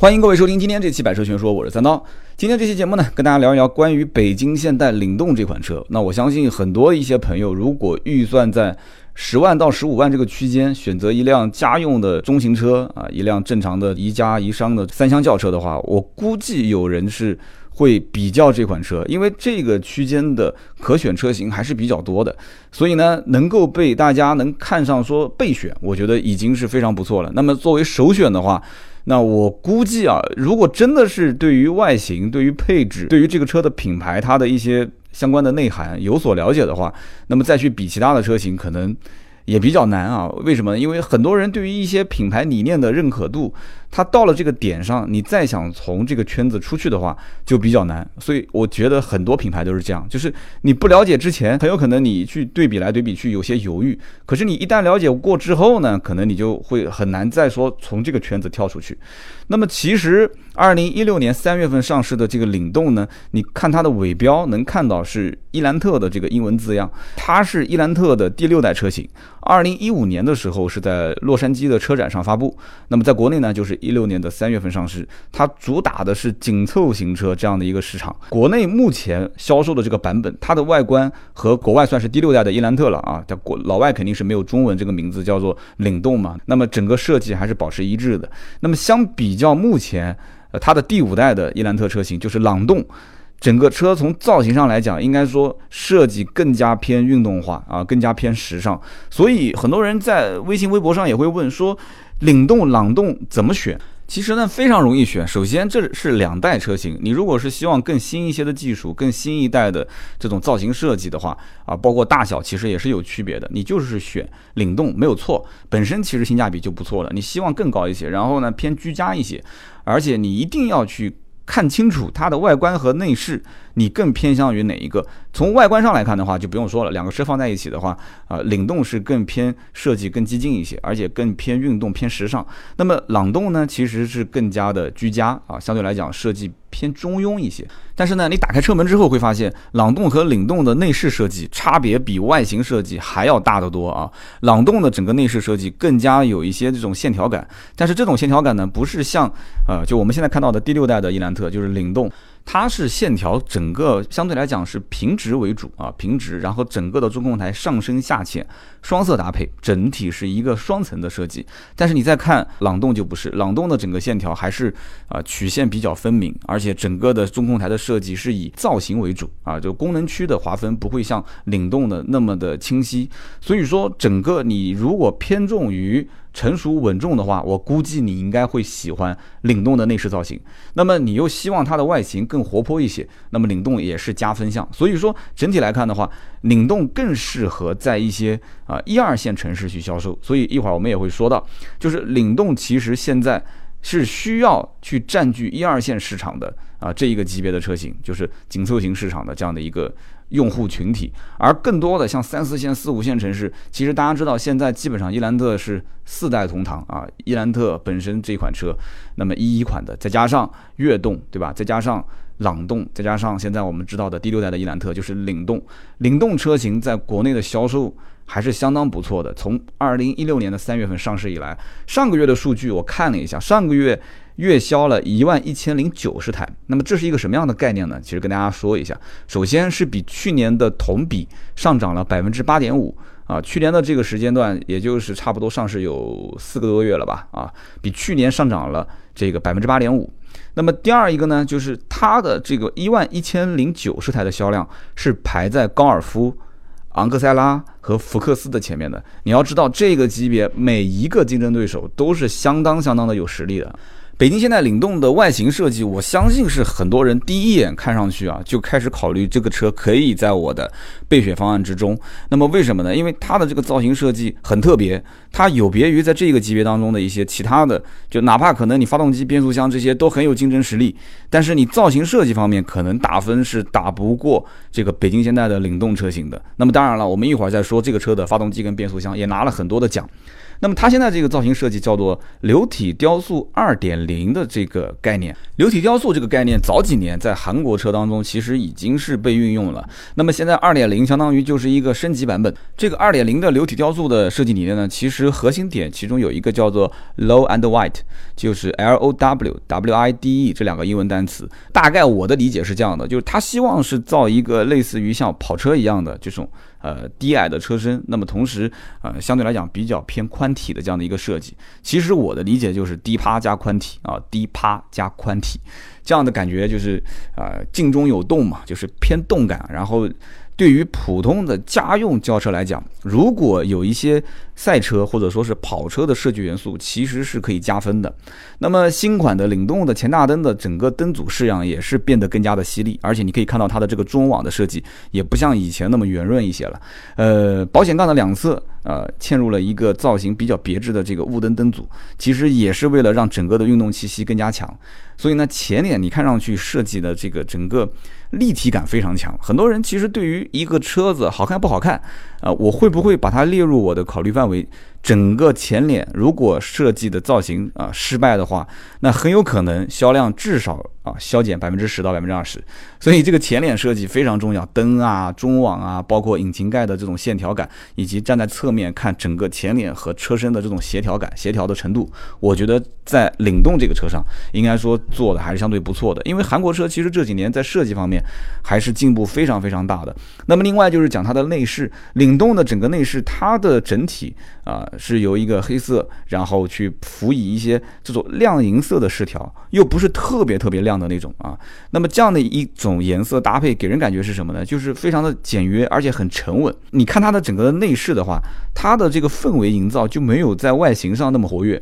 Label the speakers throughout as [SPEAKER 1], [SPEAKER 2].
[SPEAKER 1] 欢迎各位收听今天这期《百车全说》，我是三刀。今天这期节目呢，跟大家聊一聊关于北京现代领动这款车。那我相信很多一些朋友，如果预算在十万到十五万这个区间，选择一辆家用的中型车啊，一辆正常的宜家宜商的三厢轿车的话，我估计有人是会比较这款车，因为这个区间的可选车型还是比较多的，所以呢，能够被大家能看上说备选，我觉得已经是非常不错了。那么作为首选的话，那我估计啊，如果真的是对于外形、对于配置、对于这个车的品牌、它的一些相关的内涵有所了解的话，那么再去比其他的车型，可能也比较难啊。为什么？因为很多人对于一些品牌理念的认可度。它到了这个点上，你再想从这个圈子出去的话，就比较难。所以我觉得很多品牌都是这样，就是你不了解之前，很有可能你去对比来对比去有些犹豫。可是你一旦了解过之后呢，可能你就会很难再说从这个圈子跳出去。那么其实二零一六年三月份上市的这个领动呢，你看它的尾标能看到是伊兰特的这个英文字样，它是伊兰特的第六代车型。二零一五年的时候是在洛杉矶的车展上发布，那么在国内呢就是。一六年的三月份上市，它主打的是紧凑型车这样的一个市场。国内目前销售的这个版本，它的外观和国外算是第六代的伊兰特了啊。在国老外肯定是没有中文这个名字叫做领动嘛。那么整个设计还是保持一致的。那么相比较目前呃它的第五代的伊兰特车型，就是朗动，整个车从造型上来讲，应该说设计更加偏运动化啊，更加偏时尚。所以很多人在微信、微博上也会问说。领动、朗动怎么选？其实呢，非常容易选。首先，这是两代车型，你如果是希望更新一些的技术、更新一代的这种造型设计的话，啊，包括大小，其实也是有区别的。你就是选领动没有错，本身其实性价比就不错了。你希望更高一些，然后呢偏居家一些，而且你一定要去。看清楚它的外观和内饰，你更偏向于哪一个？从外观上来看的话，就不用说了。两个车放在一起的话，啊，领动是更偏设计更激进一些，而且更偏运动偏时尚。那么朗动呢，其实是更加的居家啊，相对来讲设计。偏中庸一些，但是呢，你打开车门之后会发现，朗动和领动的内饰设计差别比外形设计还要大得多啊。朗动的整个内饰设计更加有一些这种线条感，但是这种线条感呢，不是像呃，就我们现在看到的第六代的伊兰特，就是领动。它是线条整个相对来讲是平直为主啊，平直，然后整个的中控台上深下浅，双色搭配，整体是一个双层的设计。但是你再看朗动就不是，朗动的整个线条还是啊曲线比较分明，而且整个的中控台的设计是以造型为主啊，就功能区的划分不会像领动的那么的清晰。所以说整个你如果偏重于。成熟稳重的话，我估计你应该会喜欢领动的内饰造型。那么你又希望它的外形更活泼一些，那么领动也是加分项。所以说整体来看的话，领动更适合在一些啊一二线城市去销售。所以一会儿我们也会说到，就是领动其实现在是需要去占据一二线市场的啊这一个级别的车型，就是紧凑型市场的这样的一个。用户群体，而更多的像三四线、四五线城市，其实大家知道，现在基本上伊兰特是四代同堂啊。伊兰特本身这款车，那么一一款的，再加上悦动，对吧？再加上朗动，再加上现在我们知道的第六代的伊兰特，就是领动。领动车型在国内的销售还是相当不错的。从二零一六年的三月份上市以来，上个月的数据我看了一下，上个月。月销了一万一千零九十台，那么这是一个什么样的概念呢？其实跟大家说一下，首先是比去年的同比上涨了百分之八点五啊，去年的这个时间段也就是差不多上市有四个多月了吧啊，比去年上涨了这个百分之八点五。那么第二一个呢，就是它的这个一万一千零九十台的销量是排在高尔夫、昂克赛拉和福克斯的前面的。你要知道，这个级别每一个竞争对手都是相当相当的有实力的。北京现代领动的外形设计，我相信是很多人第一眼看上去啊，就开始考虑这个车可以在我的备选方案之中。那么为什么呢？因为它的这个造型设计很特别，它有别于在这个级别当中的一些其他的，就哪怕可能你发动机、变速箱这些都很有竞争实力，但是你造型设计方面可能打分是打不过这个北京现代的领动车型的。那么当然了，我们一会儿再说这个车的发动机跟变速箱也拿了很多的奖。那么它现在这个造型设计叫做流体雕塑二点零的这个概念。流体雕塑这个概念早几年在韩国车当中其实已经是被运用了。那么现在二点零相当于就是一个升级版本。这个二点零的流体雕塑的设计理念呢，其实核心点其中有一个叫做 low and white，就是 L O W W I D E 这两个英文单词。大概我的理解是这样的，就是他希望是造一个类似于像跑车一样的这种。呃，低矮的车身，那么同时，呃，相对来讲比较偏宽体的这样的一个设计。其实我的理解就是低趴加宽体啊，低趴加宽体，这样的感觉就是呃，静中有动嘛，就是偏动感，然后。对于普通的家用轿车来讲，如果有一些赛车或者说是跑车的设计元素，其实是可以加分的。那么新款的领动的前大灯的整个灯组式样也是变得更加的犀利，而且你可以看到它的这个中网的设计也不像以前那么圆润一些了。呃，保险杠的两侧呃嵌入了一个造型比较别致的这个雾灯灯组，其实也是为了让整个的运动气息更加强。所以呢，前脸你看上去设计的这个整个。立体感非常强，很多人其实对于一个车子好看不好看，啊，我会不会把它列入我的考虑范围？整个前脸如果设计的造型啊失败的话，那很有可能销量至少啊削减百分之十到百分之二十。所以这个前脸设计非常重要，灯啊、中网啊，包括引擎盖的这种线条感，以及站在侧面看整个前脸和车身的这种协调感、协调的程度，我觉得在领动这个车上应该说做的还是相对不错的。因为韩国车其实这几年在设计方面还是进步非常非常大的。那么另外就是讲它的内饰，领动的整个内饰，它的整体啊。是由一个黑色，然后去辅以一些这种亮银色的饰条，又不是特别特别亮的那种啊。那么这样的一种颜色搭配，给人感觉是什么呢？就是非常的简约，而且很沉稳。你看它的整个的内饰的话，它的这个氛围营造就没有在外形上那么活跃。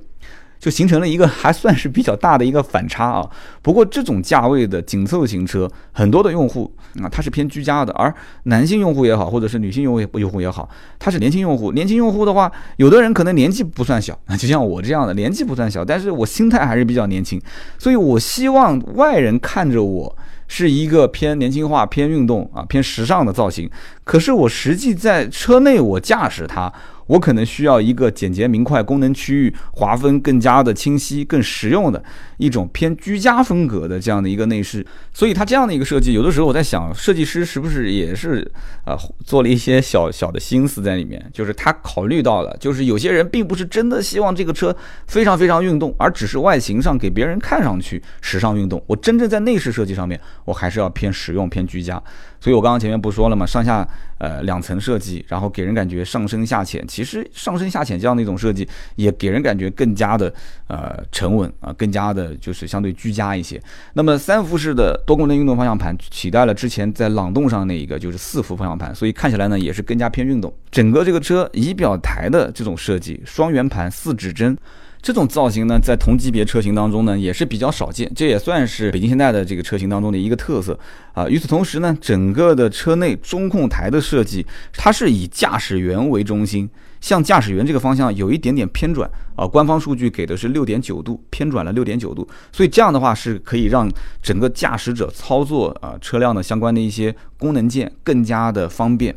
[SPEAKER 1] 就形成了一个还算是比较大的一个反差啊。不过这种价位的紧凑型车，很多的用户啊，他是偏居家的，而男性用户也好，或者是女性用户用户也好，他是年轻用户。年轻用户的话，有的人可能年纪不算小啊，就像我这样的年纪不算小，但是我心态还是比较年轻，所以我希望外人看着我是一个偏年轻化、偏运动啊、偏时尚的造型。可是我实际在车内我驾驶它。我可能需要一个简洁明快、功能区域划分更加的清晰、更实用的一种偏居家风格的这样的一个内饰，所以它这样的一个设计，有的时候我在想，设计师是不是也是呃做了一些小小的心思在里面？就是他考虑到了，就是有些人并不是真的希望这个车非常非常运动，而只是外形上给别人看上去时尚运动。我真正在内饰设计上面，我还是要偏实用、偏居家。所以我刚刚前面不说了吗？上下呃两层设计，然后给人感觉上深下浅。其实上深下浅这样的一种设计，也给人感觉更加的呃沉稳啊，更加的就是相对居家一些。那么三幅式的多功能运动方向盘取代了之前在朗动上那一个就是四幅方向盘，所以看起来呢也是更加偏运动。整个这个车仪表台的这种设计，双圆盘四指针。这种造型呢，在同级别车型当中呢，也是比较少见，这也算是北京现代的这个车型当中的一个特色啊。与此同时呢，整个的车内中控台的设计，它是以驾驶员为中心，向驾驶员这个方向有一点点偏转啊。官方数据给的是六点九度，偏转了六点九度，所以这样的话是可以让整个驾驶者操作啊车辆的相关的一些功能键更加的方便。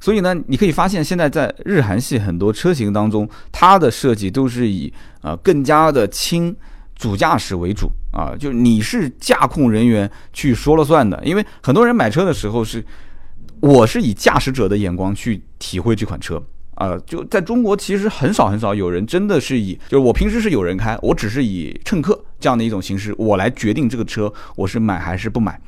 [SPEAKER 1] 所以呢，你可以发现，现在在日韩系很多车型当中，它的设计都是以呃更加的轻主驾驶为主啊，就你是驾控人员去说了算的。因为很多人买车的时候是，我是以驾驶者的眼光去体会这款车啊。就在中国，其实很少很少有人真的是以，就是我平时是有人开，我只是以乘客这样的一种形式，我来决定这个车我是买还是不买。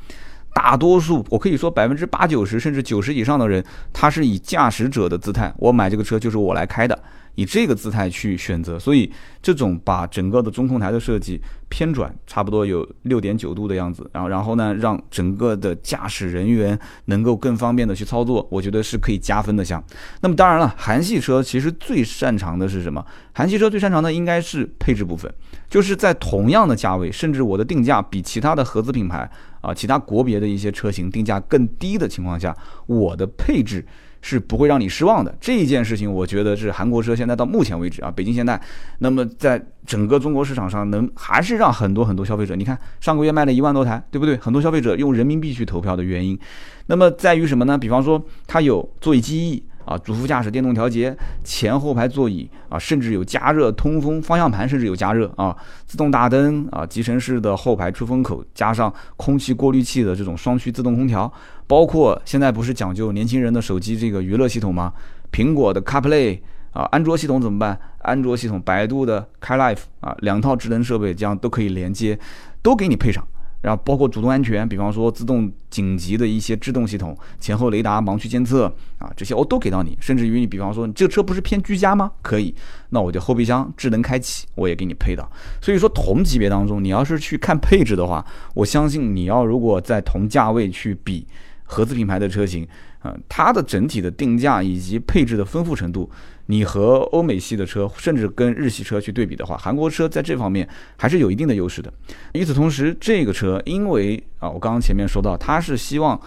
[SPEAKER 1] 大多数，我可以说百分之八九十甚至九十以上的人，他是以驾驶者的姿态，我买这个车就是我来开的。以这个姿态去选择，所以这种把整个的中控台的设计偏转，差不多有六点九度的样子，然后然后呢，让整个的驾驶人员能够更方便的去操作，我觉得是可以加分的项。那么当然了，韩系车其实最擅长的是什么？韩系车最擅长的应该是配置部分，就是在同样的价位，甚至我的定价比其他的合资品牌啊，其他国别的一些车型定价更低的情况下，我的配置。是不会让你失望的这一件事情，我觉得是韩国车现在到目前为止啊，北京现代，那么在整个中国市场上能还是让很多很多消费者，你看上个月卖了一万多台，对不对？很多消费者用人民币去投票的原因，那么在于什么呢？比方说它有座椅记忆啊，主副驾驶电动调节，前后排座椅啊，甚至有加热、通风，方向盘甚至有加热啊，自动大灯啊，集成式的后排出风口，加上空气过滤器的这种双区自动空调，包括现在不是讲究年轻人的手机这个娱乐系统吗？苹果的 CarPlay 啊，安卓系统怎么办？安卓系统，百度的 CarLife 啊，两套智能设备这样都可以连接，都给你配上。然后包括主动安全，比方说自动紧急的一些制动系统、前后雷达、盲区监测啊，这些我都给到你。甚至于你比方说，你这个车不是偏居家吗？可以，那我就后备箱智能开启，我也给你配到。所以说同级别当中，你要是去看配置的话，我相信你要如果在同价位去比合资品牌的车型，啊，它的整体的定价以及配置的丰富程度。你和欧美系的车，甚至跟日系车去对比的话，韩国车在这方面还是有一定的优势的。与此同时，这个车因为啊，我刚刚前面说到，它是希望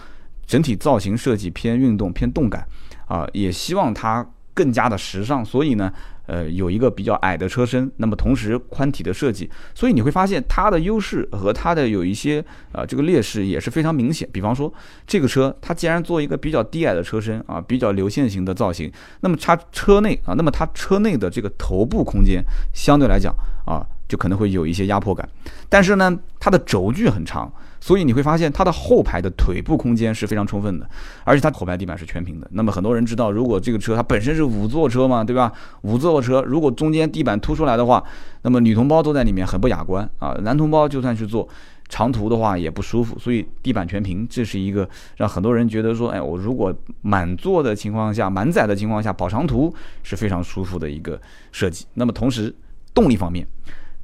[SPEAKER 1] 整体造型设计偏运动、偏动感啊，也希望它更加的时尚，所以呢。呃，有一个比较矮的车身，那么同时宽体的设计，所以你会发现它的优势和它的有一些啊这个劣势也是非常明显。比方说，这个车它既然做一个比较低矮的车身啊，比较流线型的造型，那么它车内啊，那么它车内的这个头部空间相对来讲啊，就可能会有一些压迫感。但是呢，它的轴距很长。所以你会发现它的后排的腿部空间是非常充分的，而且它后排地板是全平的。那么很多人知道，如果这个车它本身是五座车嘛，对吧？五座车如果中间地板凸出来的话，那么女同胞坐在里面很不雅观啊，男同胞就算去坐长途的话也不舒服。所以地板全平，这是一个让很多人觉得说，哎，我如果满座的情况下、满载的情况下跑长途是非常舒服的一个设计。那么同时动力方面。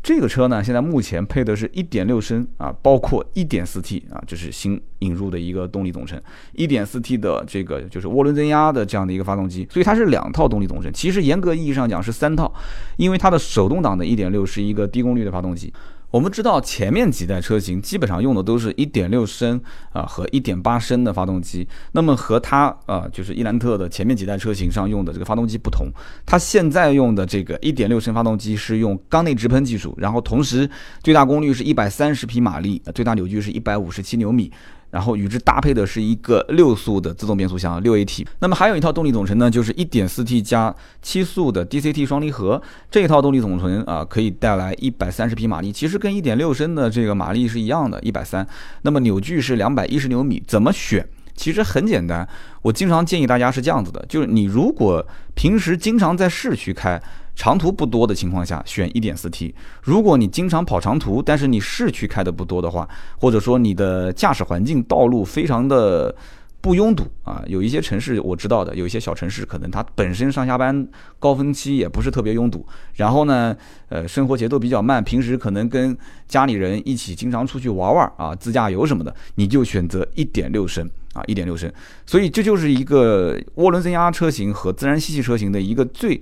[SPEAKER 1] 这个车呢，现在目前配的是一点六升啊，包括一点四 T 啊，这是新引入的一个动力总成一点四 T 的这个就是涡轮增压的这样的一个发动机，所以它是两套动力总成。其实严格意义上讲是三套，因为它的手动挡的一点六是一个低功率的发动机。我们知道前面几代车型基本上用的都是一点六升啊和一点八升的发动机，那么和它啊就是伊兰特的前面几代车型上用的这个发动机不同，它现在用的这个一点六升发动机是用缸内直喷技术，然后同时最大功率是一百三十匹马力，最大扭矩是一百五十七牛米。然后与之搭配的是一个六速的自动变速箱，六 AT。那么还有一套动力总成呢，就是一点四 T 加七速的 DCT 双离合。这一套动力总成啊，可以带来一百三十匹马力，其实跟一点六升的这个马力是一样的，一百三。那么扭矩是两百一十牛米。怎么选？其实很简单，我经常建议大家是这样子的，就是你如果平时经常在市区开。长途不多的情况下，选 1.4T。如果你经常跑长途，但是你市区开的不多的话，或者说你的驾驶环境道路非常的不拥堵啊，有一些城市我知道的，有一些小城市可能它本身上下班高峰期也不是特别拥堵，然后呢，呃，生活节奏比较慢，平时可能跟家里人一起经常出去玩玩啊，自驾游什么的，你就选择1.6升啊，1.6升。所以这就是一个涡轮增压车型和自然吸气车型的一个最。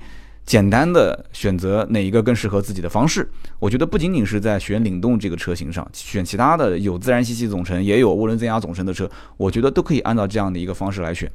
[SPEAKER 1] 简单的选择哪一个更适合自己的方式，我觉得不仅仅是在选领动这个车型上，选其他的有自然吸气总成也有涡轮增压总成的车，我觉得都可以按照这样的一个方式来选。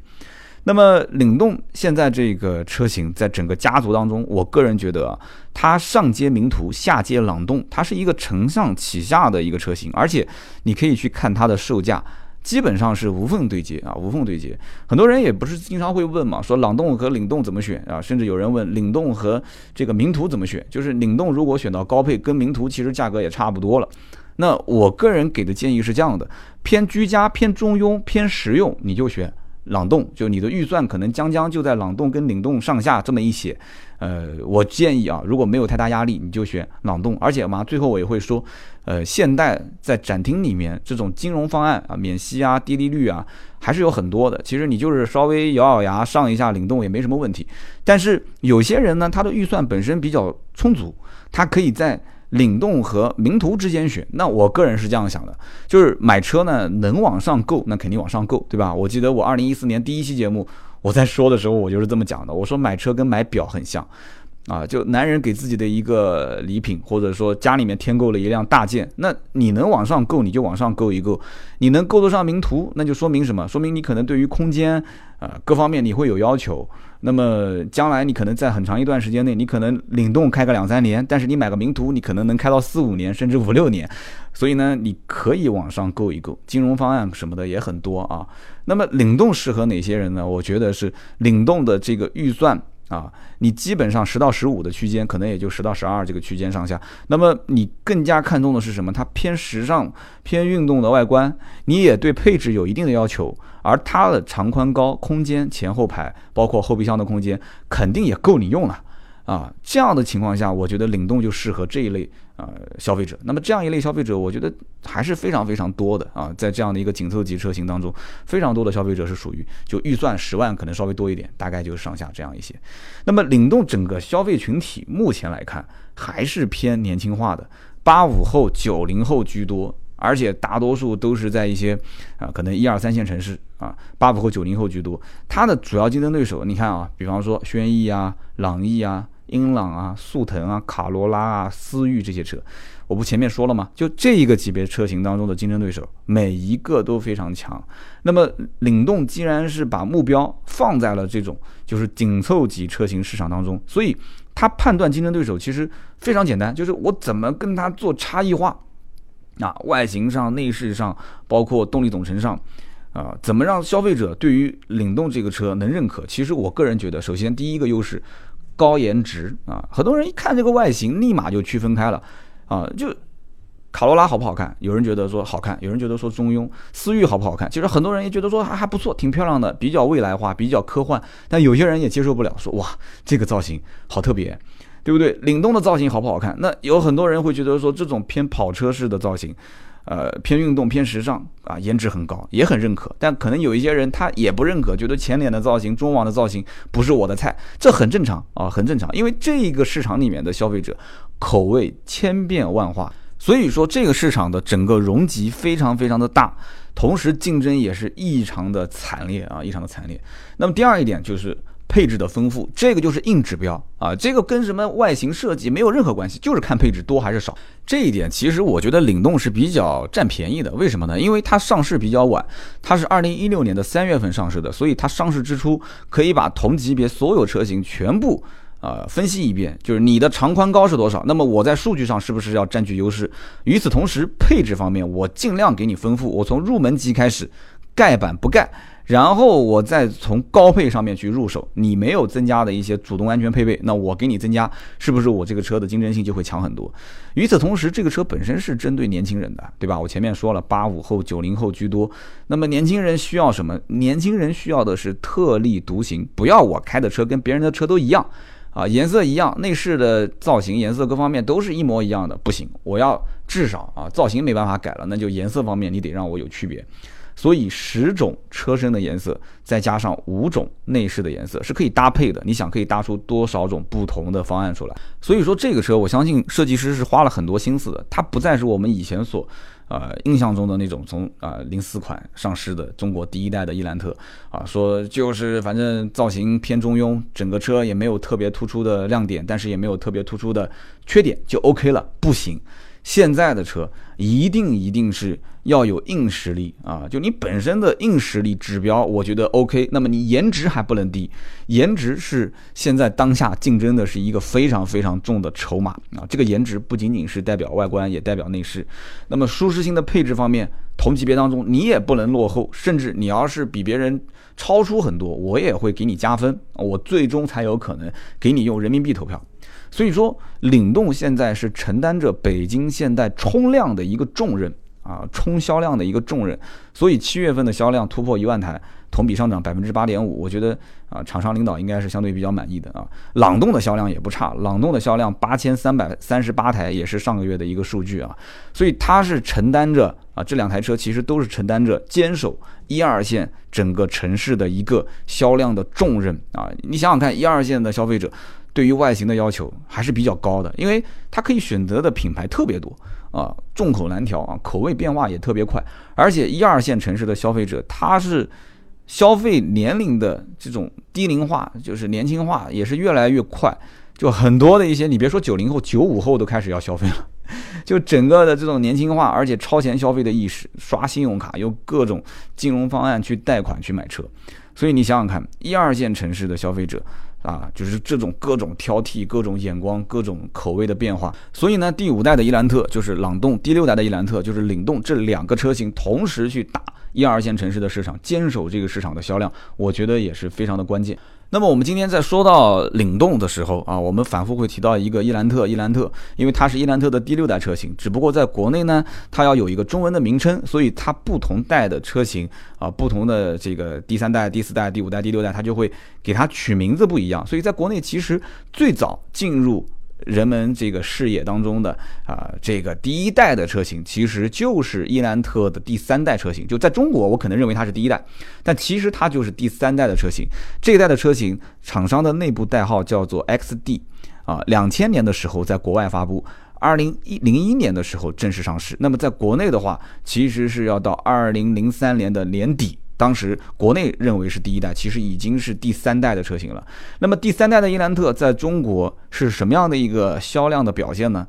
[SPEAKER 1] 那么领动现在这个车型在整个家族当中，我个人觉得啊，它上接名图，下接朗动，它是一个承上启下的一个车型，而且你可以去看它的售价。基本上是无缝对接啊，无缝对接。很多人也不是经常会问嘛，说朗动和领动怎么选啊？甚至有人问领动和这个名图怎么选？就是领动如果选到高配，跟名图其实价格也差不多了。那我个人给的建议是这样的：偏居家、偏中庸、偏实用，你就选朗动。就你的预算可能将将就在朗动跟领动上下这么一些。呃，我建议啊，如果没有太大压力，你就选朗动。而且嘛，最后我也会说。呃，现代在展厅里面这种金融方案啊，免息啊，低利率啊，还是有很多的。其实你就是稍微咬咬牙上一下领动也没什么问题。但是有些人呢，他的预算本身比较充足，他可以在领动和名图之间选。那我个人是这样想的，就是买车呢，能往上够，那肯定往上够，对吧？我记得我二零一四年第一期节目我在说的时候，我就是这么讲的。我说买车跟买表很像。啊，就男人给自己的一个礼品，或者说家里面添购了一辆大件，那你能往上够，你就往上够一够，你能够得上名图，那就说明什么？说明你可能对于空间，啊，各方面你会有要求。那么将来你可能在很长一段时间内，你可能领动开个两三年，但是你买个名图，你可能能开到四五年，甚至五六年。所以呢，你可以往上购一购，金融方案什么的也很多啊。那么领动适合哪些人呢？我觉得是领动的这个预算。啊，你基本上十到十五的区间，可能也就十到十二这个区间上下。那么你更加看重的是什么？它偏时尚、偏运动的外观，你也对配置有一定的要求。而它的长宽高、空间、前后排，包括后备箱的空间，肯定也够你用了。啊，这样的情况下，我觉得领动就适合这一类呃消费者。那么这样一类消费者，我觉得还是非常非常多的啊，在这样的一个紧凑级车型当中，非常多的消费者是属于就预算十万可能稍微多一点，大概就是上下这样一些。那么领动整个消费群体目前来看还是偏年轻化的，八五后、九零后居多，而且大多数都是在一些啊可能一二三线城市啊，八五后、九零后居多。它的主要竞争对手，你看啊，比方说轩逸啊、朗逸啊。英朗啊、速腾啊、卡罗拉啊、思域这些车，我不前面说了吗？就这一个级别车型当中的竞争对手，每一个都非常强。那么领动既然是把目标放在了这种就是紧凑级车型市场当中，所以他判断竞争对手其实非常简单，就是我怎么跟他做差异化啊，外形上、内饰上，包括动力总成上啊，怎么让消费者对于领动这个车能认可？其实我个人觉得，首先第一个优势。高颜值啊，很多人一看这个外形，立马就区分开了啊。就卡罗拉好不好看？有人觉得说好看，有人觉得说中庸。思域好不好看？其实很多人也觉得说还还不错，挺漂亮的，比较未来化，比较科幻。但有些人也接受不了，说哇，这个造型好特别，对不对？领动的造型好不好看？那有很多人会觉得说这种偏跑车式的造型。呃，偏运动、偏时尚啊，颜值很高，也很认可。但可能有一些人他也不认可，觉得前脸的造型、中网的造型不是我的菜，这很正常啊，很正常。因为这个市场里面的消费者口味千变万化，所以说这个市场的整个容积非常非常的大，同时竞争也是异常的惨烈啊，异常的惨烈。那么第二一点就是。配置的丰富，这个就是硬指标啊，这个跟什么外形设计没有任何关系，就是看配置多还是少。这一点其实我觉得领动是比较占便宜的，为什么呢？因为它上市比较晚，它是二零一六年的三月份上市的，所以它上市之初可以把同级别所有车型全部啊分析一遍，就是你的长宽高是多少，那么我在数据上是不是要占据优势？与此同时，配置方面我尽量给你丰富，我从入门级开始，盖板不盖。然后我再从高配上面去入手，你没有增加的一些主动安全配备，那我给你增加，是不是我这个车的竞争性就会强很多？与此同时，这个车本身是针对年轻人的，对吧？我前面说了，八五后、九零后居多。那么年轻人需要什么？年轻人需要的是特立独行，不要我开的车跟别人的车都一样啊，颜色一样，内饰的造型、颜色各方面都是一模一样的，不行，我要至少啊，造型没办法改了，那就颜色方面你得让我有区别。所以十种车身的颜色，再加上五种内饰的颜色是可以搭配的。你想可以搭出多少种不同的方案出来？所以说这个车，我相信设计师是花了很多心思的。它不再是我们以前所呃印象中的那种从啊零四款上市的中国第一代的伊兰特啊，说就是反正造型偏中庸，整个车也没有特别突出的亮点，但是也没有特别突出的缺点，就 OK 了。不行。现在的车一定一定是要有硬实力啊！就你本身的硬实力指标，我觉得 OK。那么你颜值还不能低，颜值是现在当下竞争的是一个非常非常重的筹码啊！这个颜值不仅仅是代表外观，也代表内饰。那么舒适性的配置方面，同级别当中你也不能落后，甚至你要是比别人超出很多，我也会给你加分，我最终才有可能给你用人民币投票。所以说，领动现在是承担着北京现代冲量的一个重任啊，冲销量的一个重任。所以七月份的销量突破一万台，同比上涨百分之八点五，我觉得啊，厂商领导应该是相对比较满意的啊。朗动的销量也不差，朗动的销量八千三百三十八台，也是上个月的一个数据啊。所以它是承担着啊，这两台车其实都是承担着坚守一二线整个城市的一个销量的重任啊。你想想看，一二线的消费者。对于外形的要求还是比较高的，因为它可以选择的品牌特别多啊，众口难调啊，口味变化也特别快。而且一二线城市的消费者，他是消费年龄的这种低龄化，就是年轻化也是越来越快。就很多的一些，你别说九零后，九五后都开始要消费了，就整个的这种年轻化，而且超前消费的意识，刷信用卡，用各种金融方案去贷款去买车。所以你想想看，一二线城市的消费者啊，就是这种各种挑剔、各种眼光、各种口味的变化。所以呢，第五代的伊兰特就是朗动，第六代的伊兰特就是领动，这两个车型同时去打一二线城市的市场，坚守这个市场的销量，我觉得也是非常的关键。那么我们今天在说到领动的时候啊，我们反复会提到一个伊兰特，伊兰特，因为它是伊兰特的第六代车型，只不过在国内呢，它要有一个中文的名称，所以它不同代的车型啊，不同的这个第三代、第四代、第五代、第六代，它就会给它取名字不一样，所以在国内其实最早进入。人们这个视野当中的啊，这个第一代的车型其实就是伊兰特的第三代车型。就在中国，我可能认为它是第一代，但其实它就是第三代的车型。这一代的车型，厂商的内部代号叫做 XD，啊，两千年的时候在国外发布，二零一零一年的时候正式上市。那么在国内的话，其实是要到二零零三年的年底。当时国内认为是第一代，其实已经是第三代的车型了。那么第三代的伊兰特在中国是什么样的一个销量的表现呢？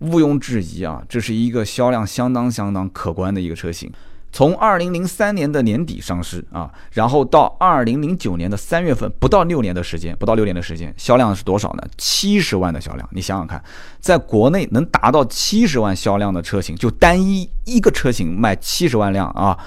[SPEAKER 1] 毋庸置疑啊，这是一个销量相当相当可观的一个车型。从二零零三年的年底上市啊，然后到二零零九年的三月份，不到六年的时间，不到六年的时间，销量是多少呢？七十万的销量。你想想看，在国内能达到七十万销量的车型，就单一一个车型卖七十万辆啊！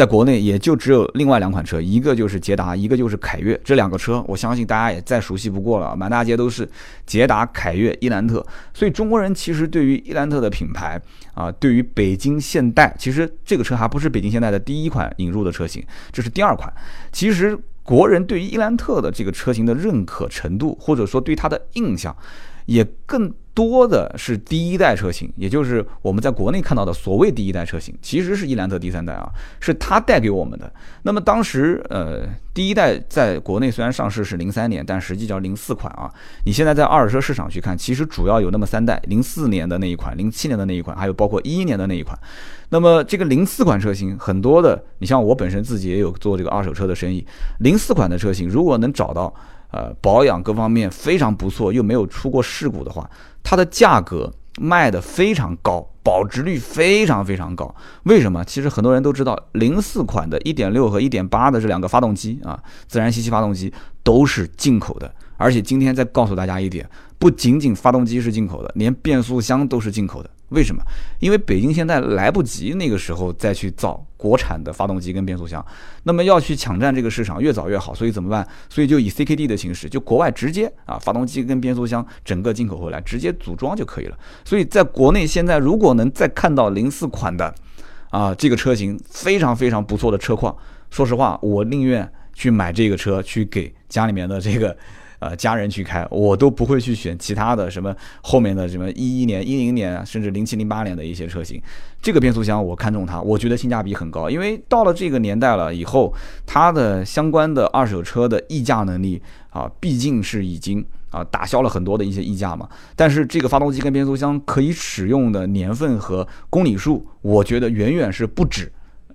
[SPEAKER 1] 在国内也就只有另外两款车，一个就是捷达，一个就是凯越。这两个车，我相信大家也再熟悉不过了，满大街都是捷达、凯越、伊兰特。所以中国人其实对于伊兰特的品牌啊，对于北京现代，其实这个车还不是北京现代的第一款引入的车型，这是第二款。其实国人对于伊兰特的这个车型的认可程度，或者说对它的印象，也更。多的是第一代车型，也就是我们在国内看到的所谓第一代车型，其实是伊兰特第三代啊，是它带给我们的。那么当时，呃，第一代在国内虽然上市是零三年，但实际叫零四款啊。你现在在二手车市场去看，其实主要有那么三代：零四年的那一款、零七年的那一款，还有包括一一年的那一款。那么这个零四款车型，很多的，你像我本身自己也有做这个二手车的生意，零四款的车型如果能找到。呃，保养各方面非常不错，又没有出过事故的话，它的价格卖的非常高，保值率非常非常高。为什么？其实很多人都知道，零四款的1.6和1.8的这两个发动机啊，自然吸气发动机都是进口的。而且今天再告诉大家一点，不仅仅发动机是进口的，连变速箱都是进口的。为什么？因为北京现在来不及那个时候再去造国产的发动机跟变速箱，那么要去抢占这个市场，越早越好。所以怎么办？所以就以 CKD 的形式，就国外直接啊，发动机跟变速箱整个进口回来，直接组装就可以了。所以在国内现在如果能再看到零四款的啊这个车型，非常非常不错的车况，说实话，我宁愿去买这个车去给家里面的这个。呃，家人去开，我都不会去选其他的什么后面的什么一一年、一零年，甚至零七零八年的一些车型。这个变速箱我看中它，我觉得性价比很高，因为到了这个年代了以后，它的相关的二手车的溢价能力啊，毕竟是已经啊打消了很多的一些溢价嘛。但是这个发动机跟变速箱可以使用的年份和公里数，我觉得远远是不止。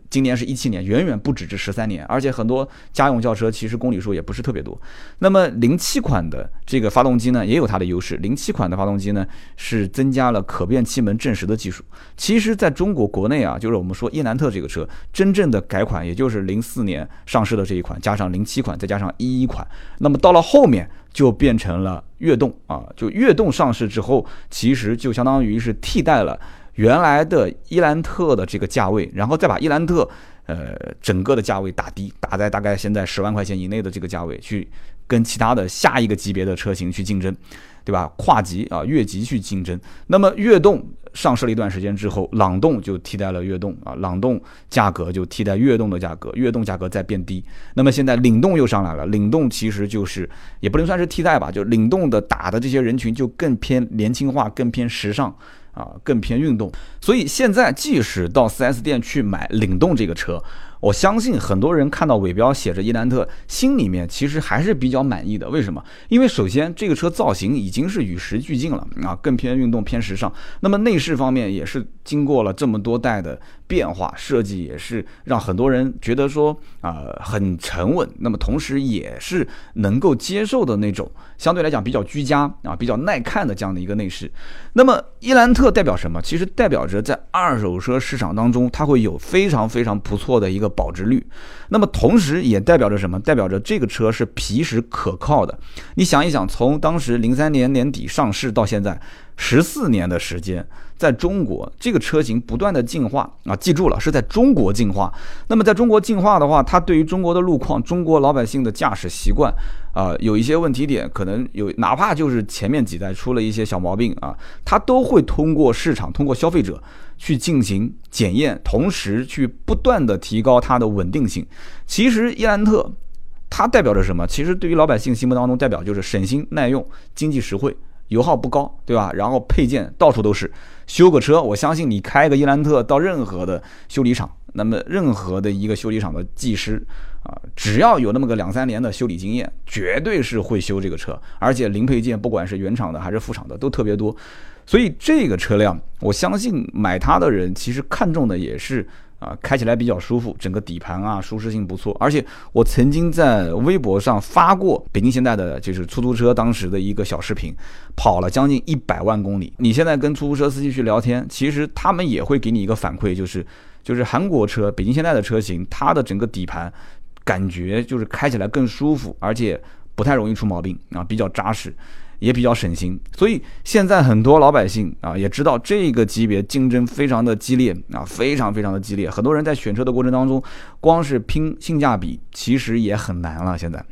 [SPEAKER 1] 今年是一七年，远远不止这十三年，而且很多家用轿车其实公里数也不是特别多。那么零七款的这个发动机呢，也有它的优势。零七款的发动机呢，是增加了可变气门正时的技术。其实，在中国国内啊，就是我们说伊兰特这个车真正的改款，也就是零四年上市的这一款，加上零七款，再加上一一款，那么到了后面就变成了悦动啊，就悦动上市之后，其实就相当于是替代了。原来的伊兰特的这个价位，然后再把伊兰特，呃，整个的价位打低，打在大概现在十万块钱以内的这个价位，去跟其他的下一个级别的车型去竞争，对吧？跨级啊，越级去竞争。那么悦动上市了一段时间之后，朗动就替代了悦动啊，朗动价格就替代悦动的价格，悦动价格在变低。那么现在领动又上来了，领动其实就是也不能算是替代吧，就领动的打的这些人群就更偏年轻化，更偏时尚。啊，更偏运动，所以现在即使到 4S 店去买领动这个车，我相信很多人看到尾标写着伊兰特，心里面其实还是比较满意的。为什么？因为首先这个车造型已经是与时俱进了啊，更偏运动、偏时尚。那么内饰方面也是经过了这么多代的变化，设计也是让很多人觉得说啊很沉稳，那么同时也是能够接受的那种，相对来讲比较居家啊，比较耐看的这样的一个内饰。那么伊兰特代表什么？其实代表着在二手车市场当中，它会有非常非常不错的一个保值率。那么同时也代表着什么？代表着这个车是皮实可靠的。你想一想，从当时零三年年底上市到现在。十四年的时间，在中国这个车型不断的进化啊，记住了，是在中国进化。那么在中国进化的话，它对于中国的路况、中国老百姓的驾驶习惯啊，有一些问题点，可能有，哪怕就是前面几代出了一些小毛病啊，它都会通过市场、通过消费者去进行检验，同时去不断的提高它的稳定性。其实伊兰特它代表着什么？其实对于老百姓心目当中，代表就是省心、耐用、经济实惠。油耗不高，对吧？然后配件到处都是，修个车，我相信你开个伊兰特到任何的修理厂，那么任何的一个修理厂的技师啊，只要有那么个两三年的修理经验，绝对是会修这个车，而且零配件不管是原厂的还是副厂的都特别多，所以这个车辆，我相信买它的人其实看中的也是。啊，开起来比较舒服，整个底盘啊舒适性不错，而且我曾经在微博上发过北京现代的就是出租车当时的一个小视频，跑了将近一百万公里。你现在跟出租车司机去聊天，其实他们也会给你一个反馈，就是就是韩国车北京现代的车型，它的整个底盘感觉就是开起来更舒服，而且不太容易出毛病啊，比较扎实。也比较省心，所以现在很多老百姓啊也知道这个级别竞争非常的激烈啊，非常非常的激烈。很多人在选车的过程当中，光是拼性价比，其实也很难了。现在，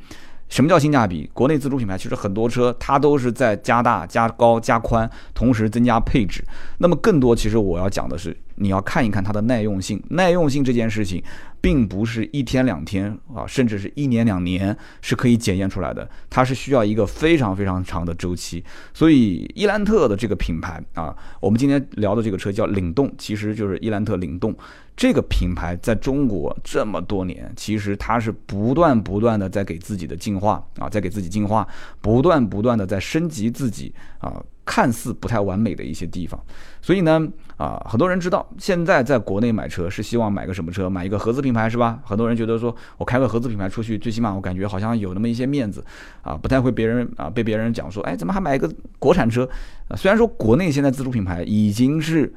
[SPEAKER 1] 什么叫性价比？国内自主品牌其实很多车它都是在加大、加高、加宽，同时增加配置。那么更多，其实我要讲的是，你要看一看它的耐用性。耐用性这件事情。并不是一天两天啊，甚至是一年两年是可以检验出来的，它是需要一个非常非常长的周期。所以伊兰特的这个品牌啊，我们今天聊的这个车叫领动，其实就是伊兰特领动这个品牌在中国这么多年，其实它是不断不断的在给自己的进化啊，在给自己进化，不断不断的在升级自己啊。看似不太完美的一些地方，所以呢，啊，很多人知道现在在国内买车是希望买个什么车？买一个合资品牌是吧？很多人觉得说我开个合资品牌出去，最起码我感觉好像有那么一些面子，啊，不太会别人啊被别人讲说，哎，怎么还买一个国产车？虽然说国内现在自主品牌已经是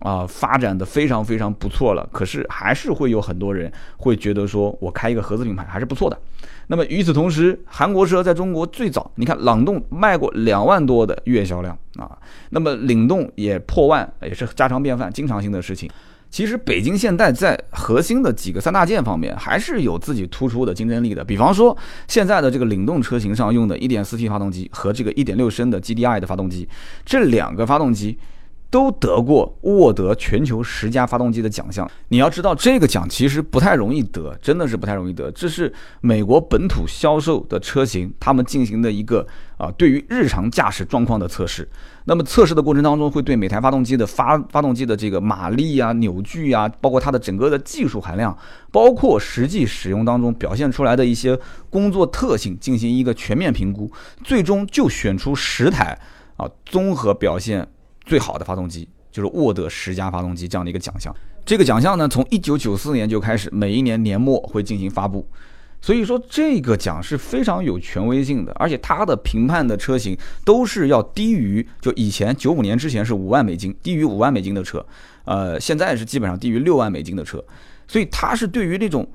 [SPEAKER 1] 啊发展的非常非常不错了，可是还是会有很多人会觉得说我开一个合资品牌还是不错的。那么与此同时，韩国车在中国最早，你看朗动卖过两万多的月销量啊，那么领动也破万，也是家常便饭、经常性的事情。其实北京现代在核心的几个三大件方面还是有自己突出的竞争力的，比方说现在的这个领动车型上用的 1.4T 发动机和这个1.6升的 GDI 的发动机，这两个发动机。都得过沃德全球十佳发动机的奖项。你要知道，这个奖其实不太容易得，真的是不太容易得。这是美国本土销售的车型，他们进行的一个啊，对于日常驾驶状况的测试。那么测试的过程当中，会对每台发动机的发发动机的这个马力啊、扭矩啊，包括它的整个的技术含量，包括实际使用当中表现出来的一些工作特性进行一个全面评估，最终就选出十台啊，综合表现。最好的发动机就是沃德十佳发动机这样的一个奖项。这个奖项呢，从一九九四年就开始，每一年年末会进行发布。所以说，这个奖是非常有权威性的，而且它的评判的车型都是要低于就以前九五年之前是五万美金，低于五万美金的车，呃，现在是基本上低于六万美金的车。所以它是对于那种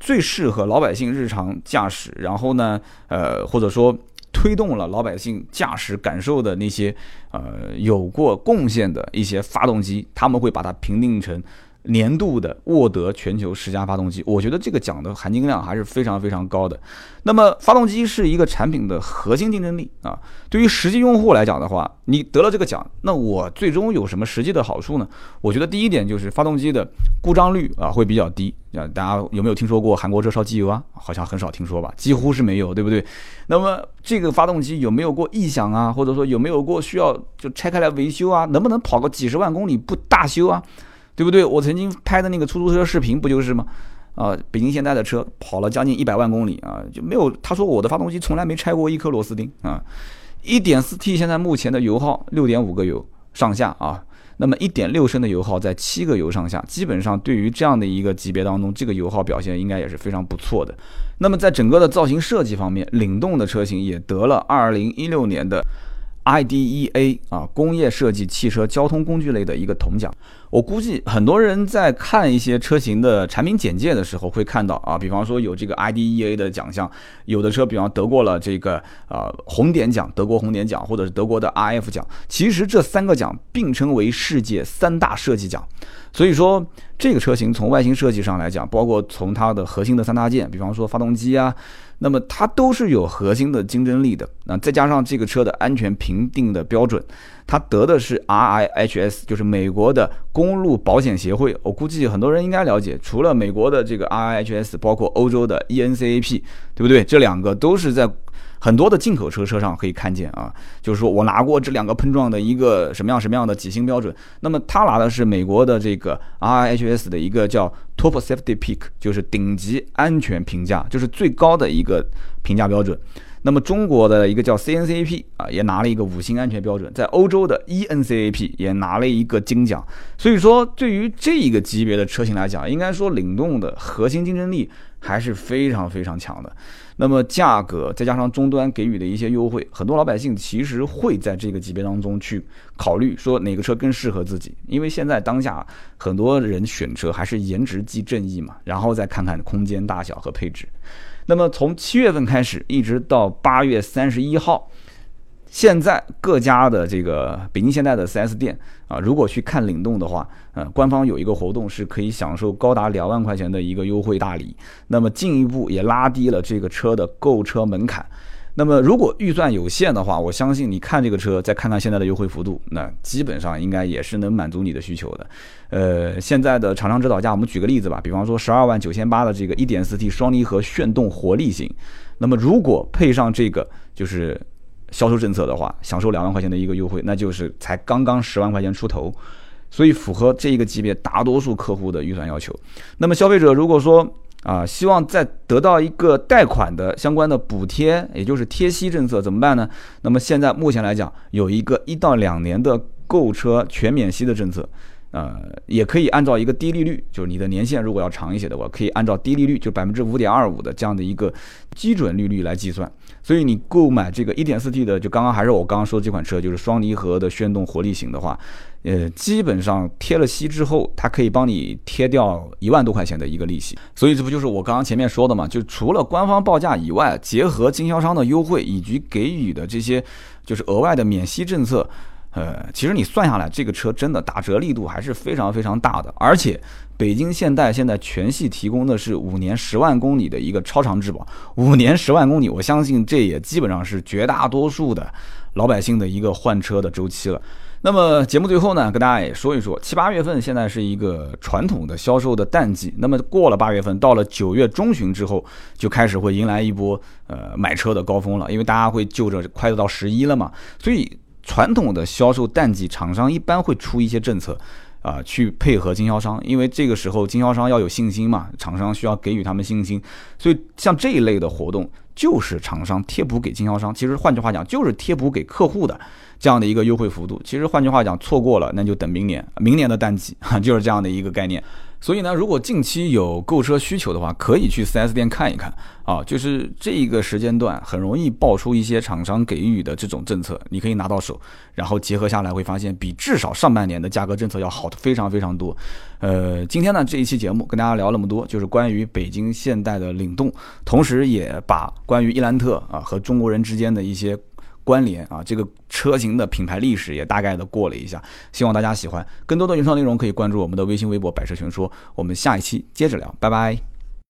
[SPEAKER 1] 最适合老百姓日常驾驶，然后呢，呃，或者说。推动了老百姓驾驶感受的那些，呃，有过贡献的一些发动机，他们会把它评定成。年度的沃德全球十佳发动机，我觉得这个奖的含金量还是非常非常高的。那么，发动机是一个产品的核心竞争力啊。对于实际用户来讲的话，你得了这个奖，那我最终有什么实际的好处呢？我觉得第一点就是发动机的故障率啊会比较低啊。大家有没有听说过韩国车烧机油啊？好像很少听说吧，几乎是没有，对不对？那么这个发动机有没有过异响啊？或者说有没有过需要就拆开来维修啊？能不能跑个几十万公里不大修啊？对不对？我曾经拍的那个出租车视频不就是吗？啊，北京现代的车跑了将近一百万公里啊，就没有他说我的发动机从来没拆过一颗螺丝钉啊。一点四 T 现在目前的油耗六点五个油上下啊，那么一点六升的油耗在七个油上下，基本上对于这样的一个级别当中，这个油耗表现应该也是非常不错的。那么在整个的造型设计方面，领动的车型也得了二零一六年的。IDEA 啊，工业设计汽车交通工具类的一个铜奖。我估计很多人在看一些车型的产品简介的时候，会看到啊，比方说有这个 IDEA 的奖项，有的车比方得过了这个啊红点奖，德国红点奖，或者是德国的 RF 奖。其实这三个奖并称为世界三大设计奖。所以说，这个车型从外形设计上来讲，包括从它的核心的三大件，比方说发动机啊。那么它都是有核心的竞争力的，那再加上这个车的安全评定的标准，它得的是 RIHS，就是美国的公路保险协会。我估计很多人应该了解，除了美国的这个 RIHS，包括欧洲的 ENCAP，对不对？这两个都是在。很多的进口车车上可以看见啊，就是说我拿过这两个碰撞的一个什么样什么样的几星标准。那么他拿的是美国的这个 RIHS 的一个叫 Top Safety Peak，就是顶级安全评价，就是最高的一个评价标准。那么中国的一个叫 CNCAP 啊，也拿了一个五星安全标准。在欧洲的 ENCAP 也拿了一个金奖。所以说，对于这一个级别的车型来讲，应该说领动的核心竞争力还是非常非常强的。那么价格再加上终端给予的一些优惠，很多老百姓其实会在这个级别当中去考虑说哪个车更适合自己，因为现在当下很多人选车还是颜值即正义嘛，然后再看看空间大小和配置。那么从七月份开始一直到八月三十一号。现在各家的这个北京现代的 4S 店啊，如果去看领动的话，呃，官方有一个活动是可以享受高达两万块钱的一个优惠大礼，那么进一步也拉低了这个车的购车门槛。那么如果预算有限的话，我相信你看这个车，再看看现在的优惠幅度，那基本上应该也是能满足你的需求的。呃，现在的厂商指导价，我们举个例子吧，比方说十二万九千八的这个 1.4T 双离合炫动活力型，那么如果配上这个就是。销售政策的话，享受两万块钱的一个优惠，那就是才刚刚十万块钱出头，所以符合这一个级别大多数客户的预算要求。那么消费者如果说啊，希望再得到一个贷款的相关的补贴，也就是贴息政策怎么办呢？那么现在目前来讲，有一个一到两年的购车全免息的政策。呃，也可以按照一个低利率，就是你的年限如果要长一些的话，可以按照低利率，就百分之五点二五的这样的一个基准利率来计算。所以你购买这个一点四 T 的，就刚刚还是我刚刚说这款车，就是双离合的炫动活力型的话，呃，基本上贴了息之后，它可以帮你贴掉一万多块钱的一个利息。所以这不就是我刚刚前面说的嘛？就除了官方报价以外，结合经销商的优惠以及给予的这些就是额外的免息政策。呃，其实你算下来，这个车真的打折力度还是非常非常大的。而且，北京现代现在全系提供的是五年十万公里的一个超长质保。五年十万公里，我相信这也基本上是绝大多数的老百姓的一个换车的周期了。那么节目最后呢，跟大家也说一说，七八月份现在是一个传统的销售的淡季。那么过了八月份，到了九月中旬之后，就开始会迎来一波呃买车的高峰了，因为大家会就着快到十一了嘛，所以。传统的销售淡季，厂商一般会出一些政策，啊，去配合经销商，因为这个时候经销商要有信心嘛，厂商需要给予他们信心，所以像这一类的活动，就是厂商贴补给经销商，其实换句话讲，就是贴补给客户的这样的一个优惠幅度。其实换句话讲，错过了那就等明年，明年的淡季，就是这样的一个概念。所以呢，如果近期有购车需求的话，可以去 4S 店看一看啊。就是这个时间段很容易爆出一些厂商给予的这种政策，你可以拿到手，然后结合下来会发现，比至少上半年的价格政策要好的非常非常多。呃，今天呢这一期节目跟大家聊那么多，就是关于北京现代的领动，同时也把关于伊兰特啊和中国人之间的一些。关联啊，这个车型的品牌历史也大概的过了一下，希望大家喜欢。更多的原创内容可以关注我们的微信、微博“百车全说”。我们下一期接着聊，拜拜。